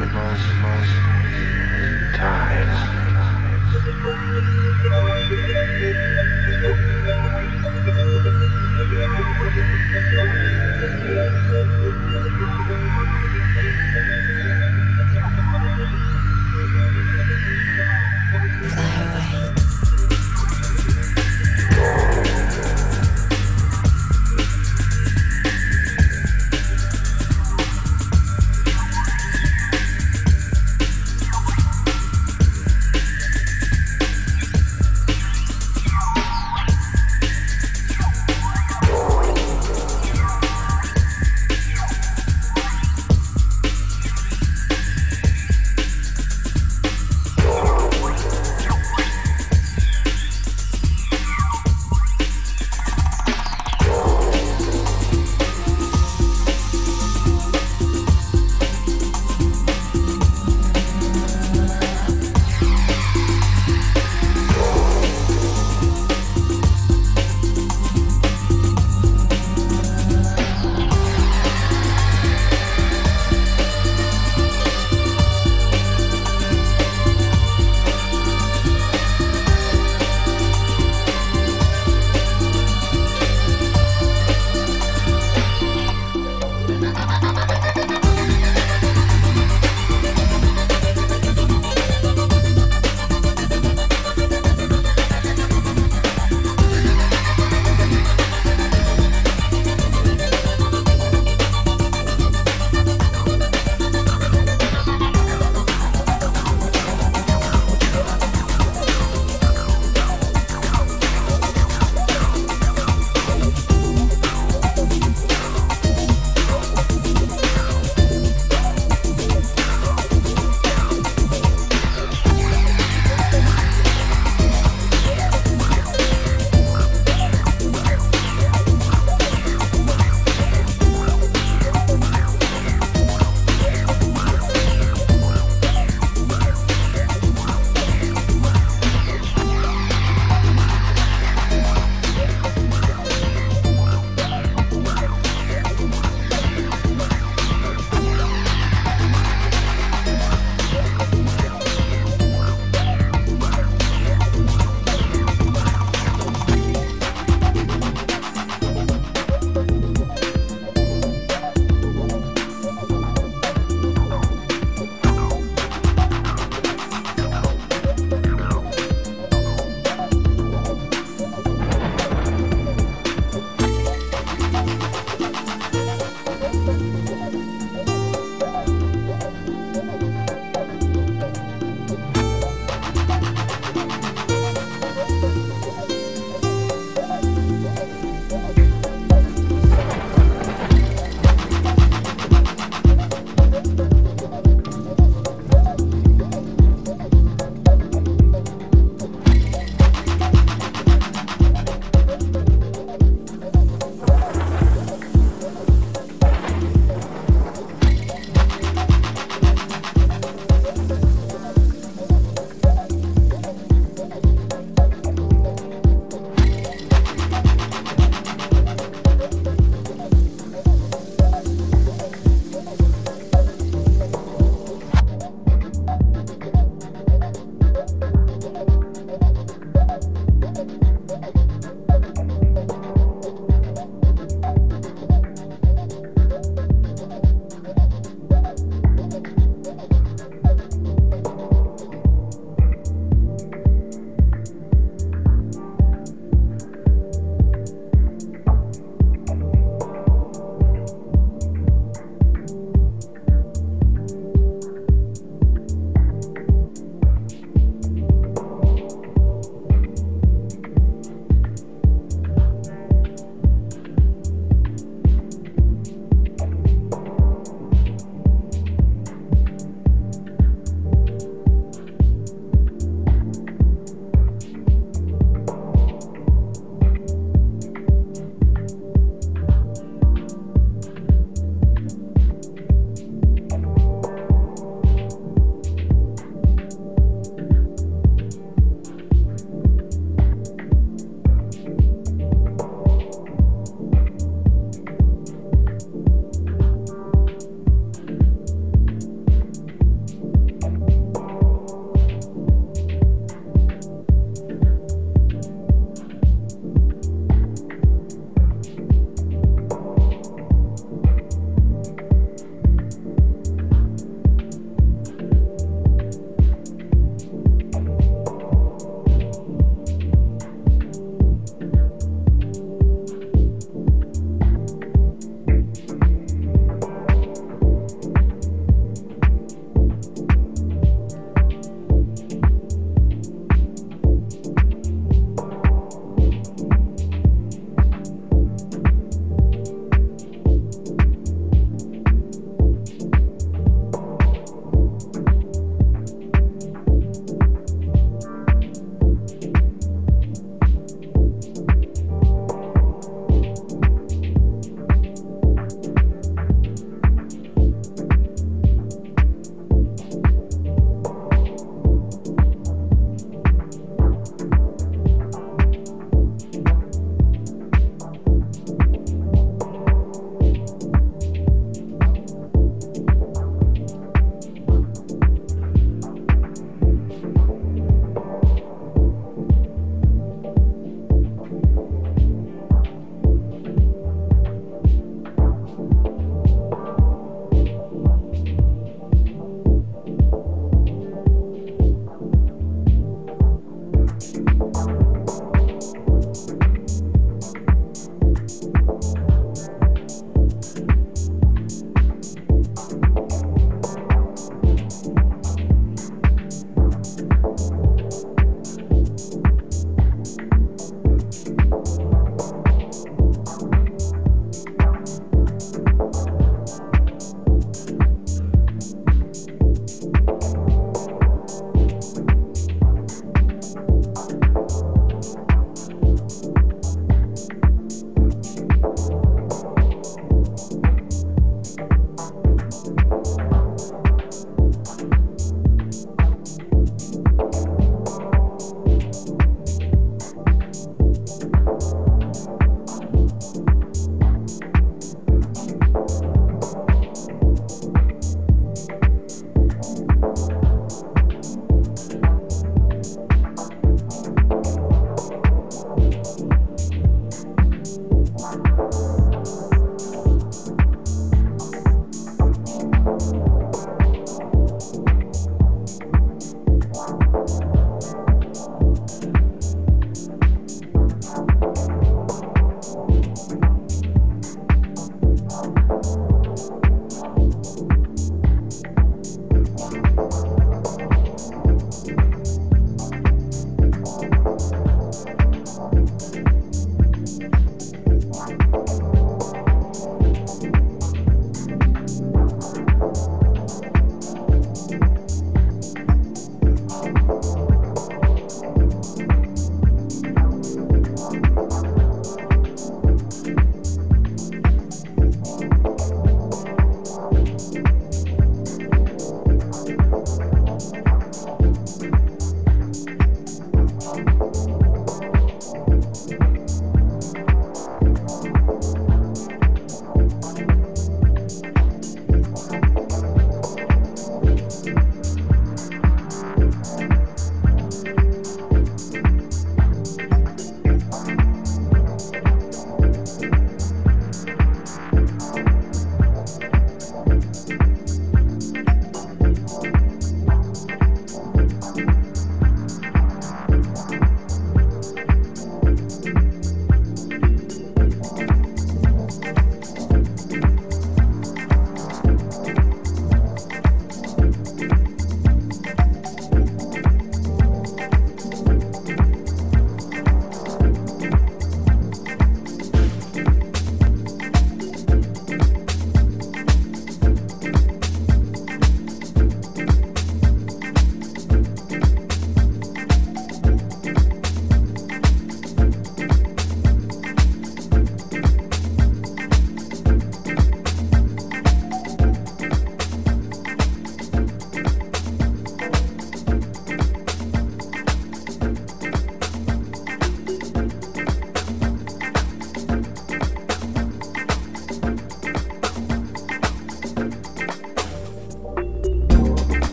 countless times. Thank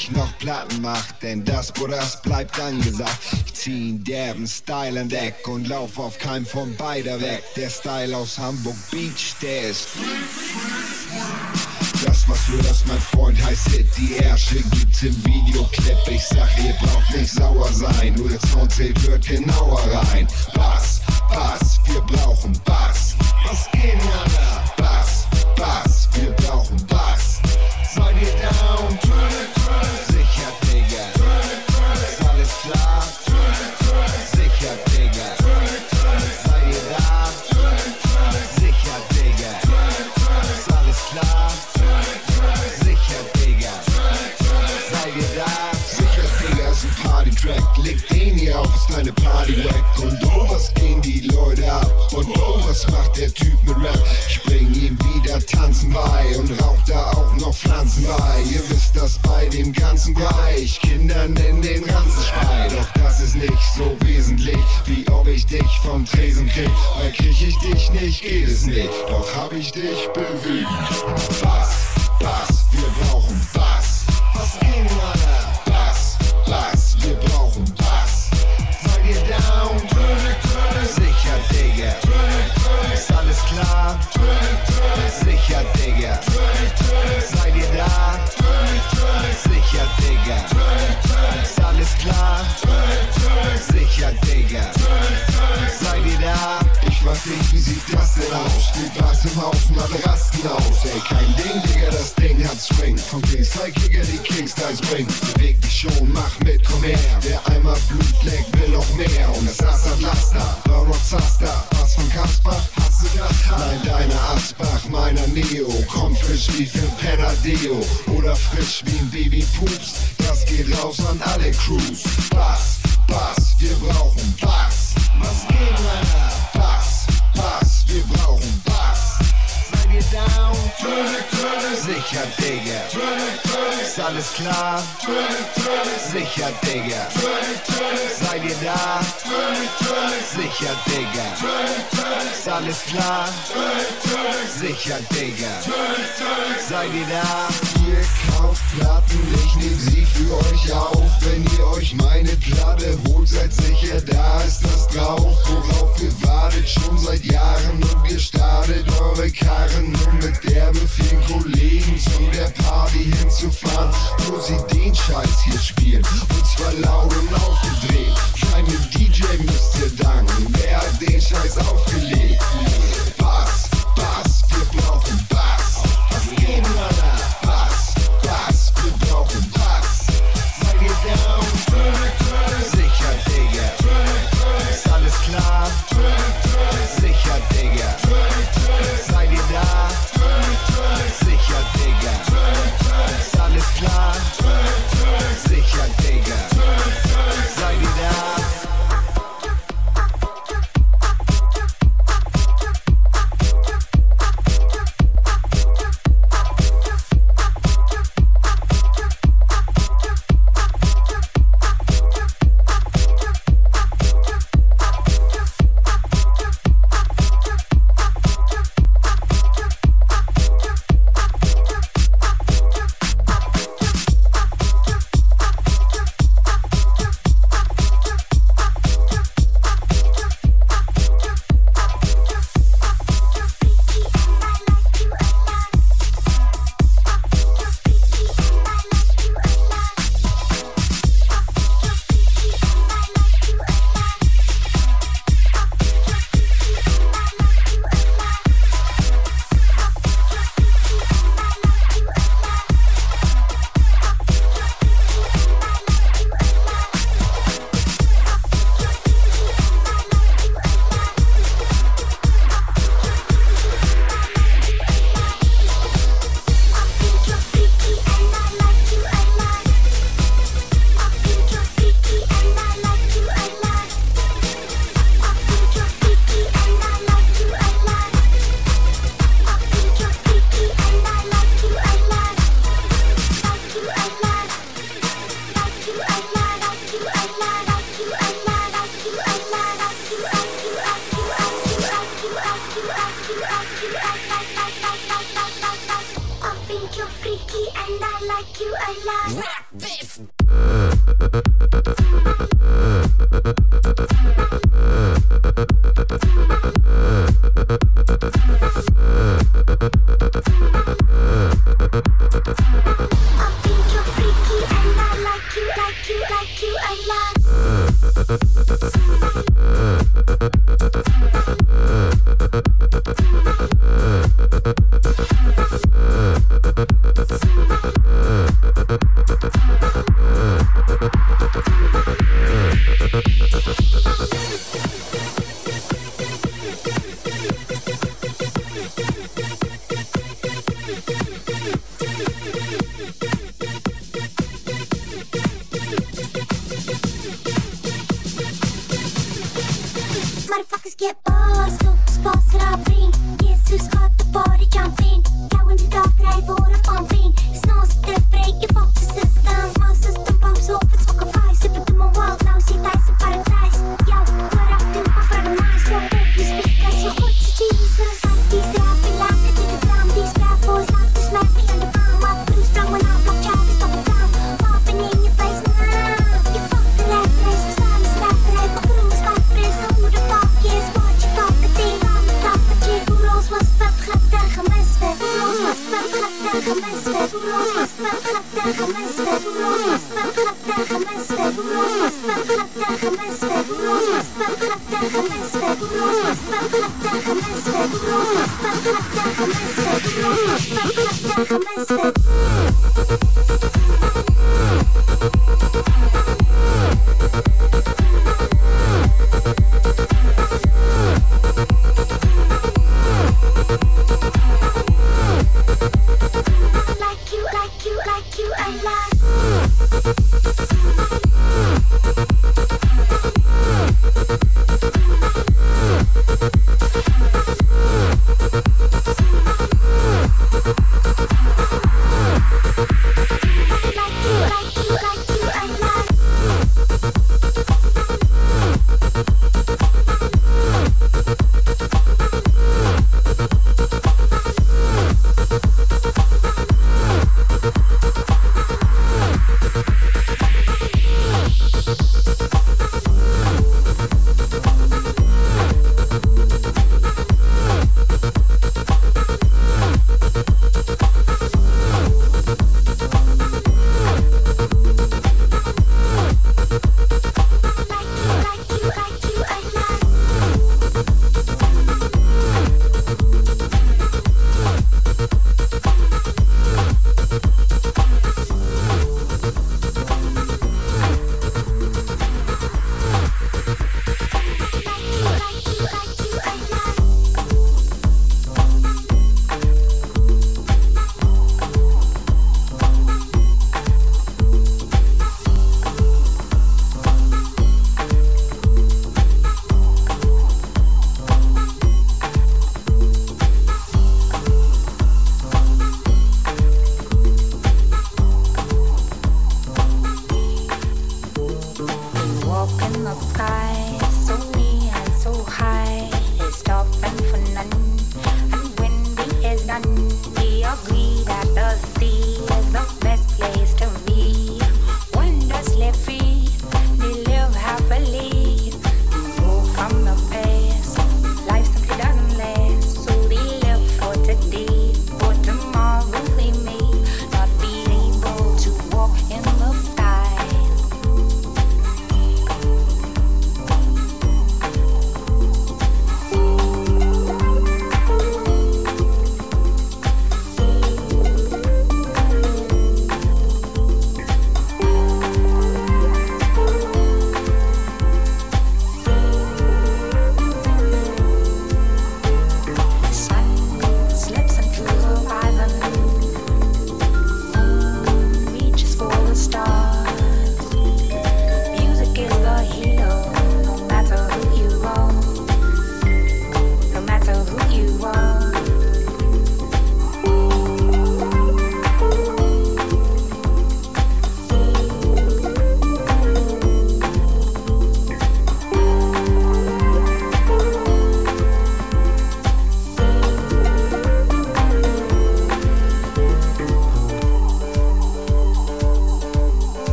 mich noch Platten macht, denn das Buras bleibt angesagt. Ich zieh in derben Style an Deck und lauf auf keinem von beider weg. Der Style aus Hamburg Beach, der ist. Das, was du hörst, mein Freund, heißt Hit. Die Ärsche gibt's im Videoclip. Ich sag, ihr braucht nicht sauer sein. Nur der Sound zählt, hört genauer rein.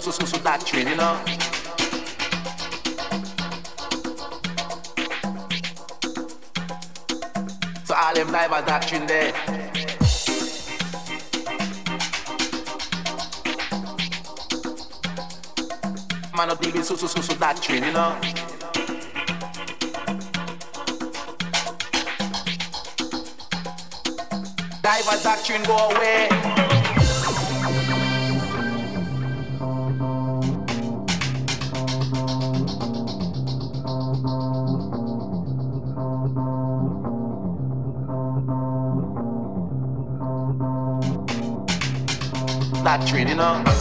so so so so doctrine, you know. So all them live a doctrine there. man up the so so so so that train, you know. Diver doctrine go away. you know.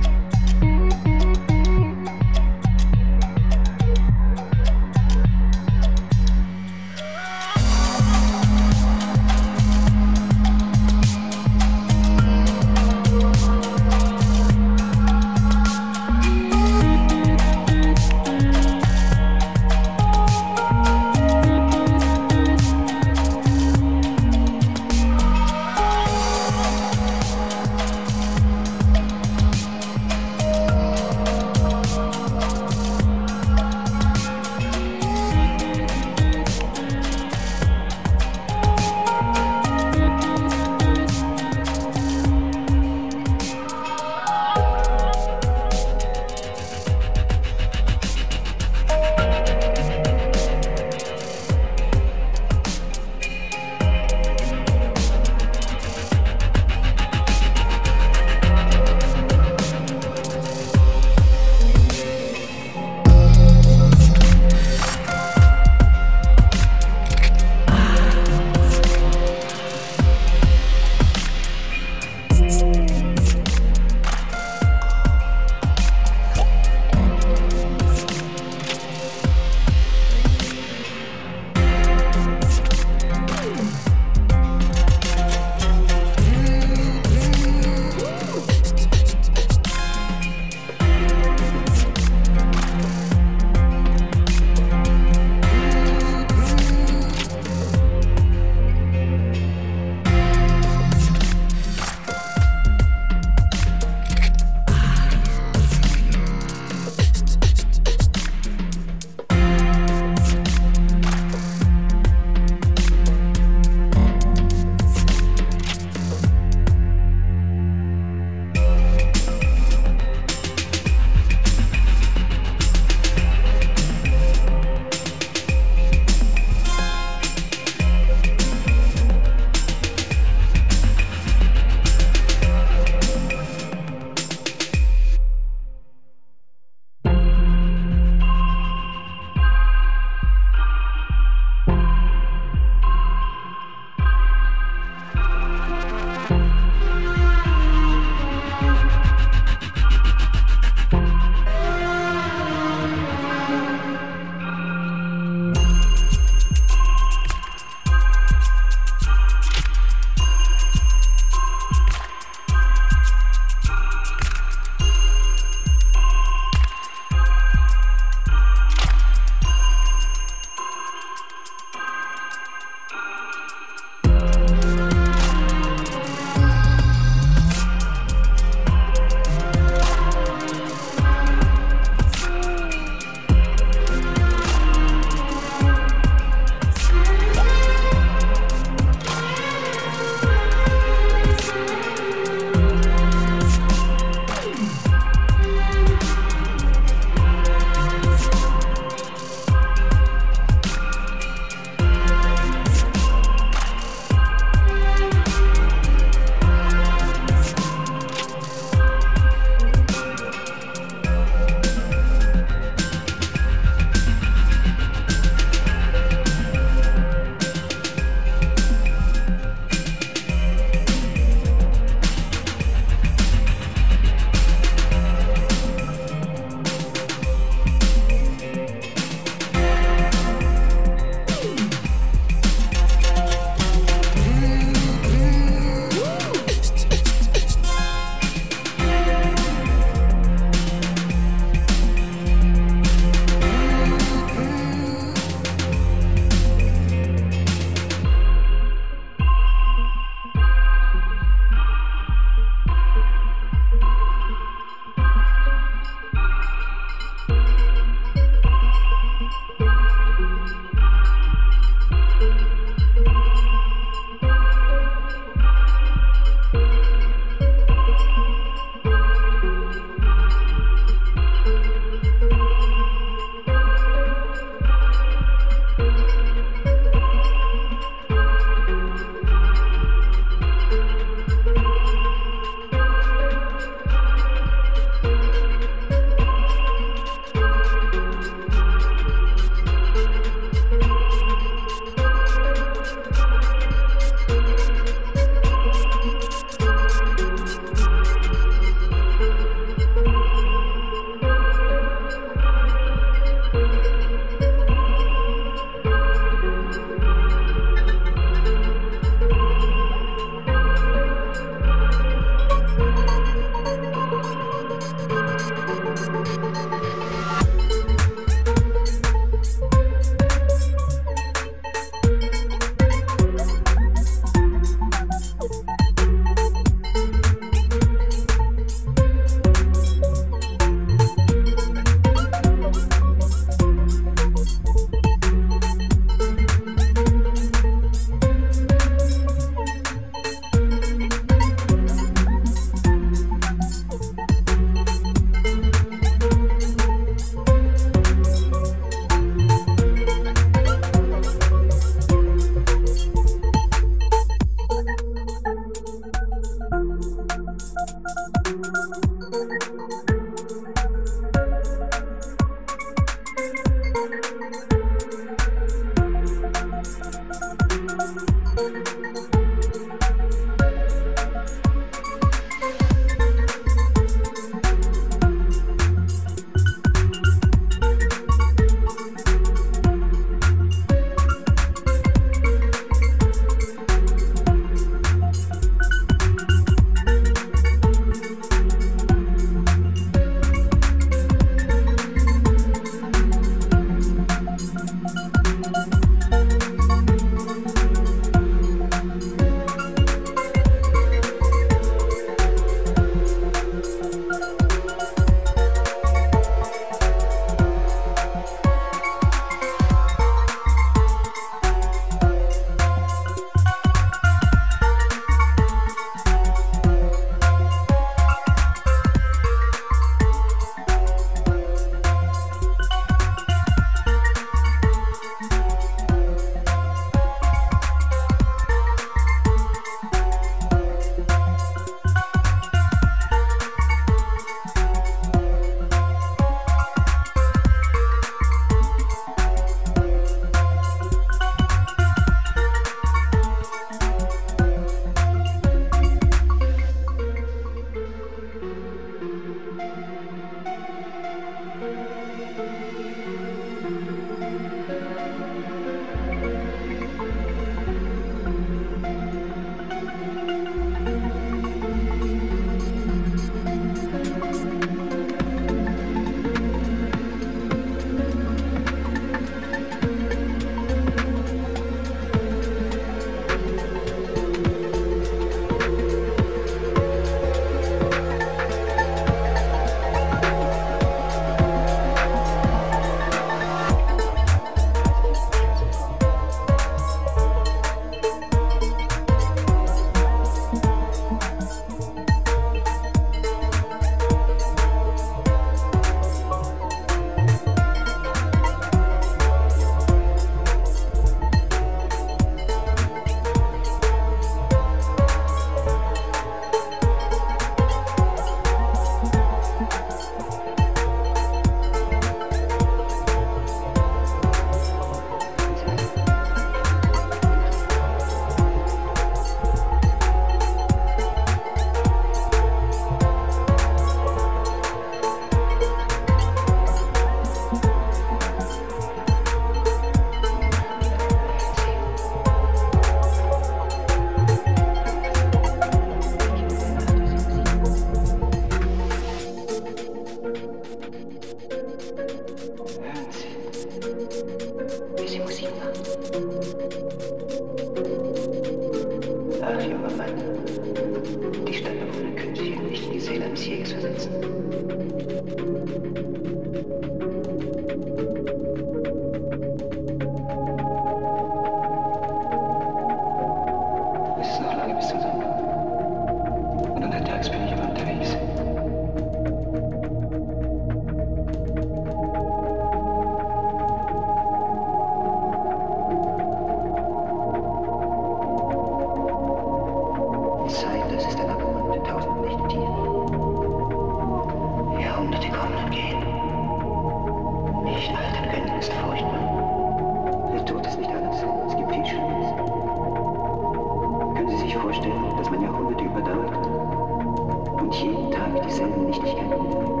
thank you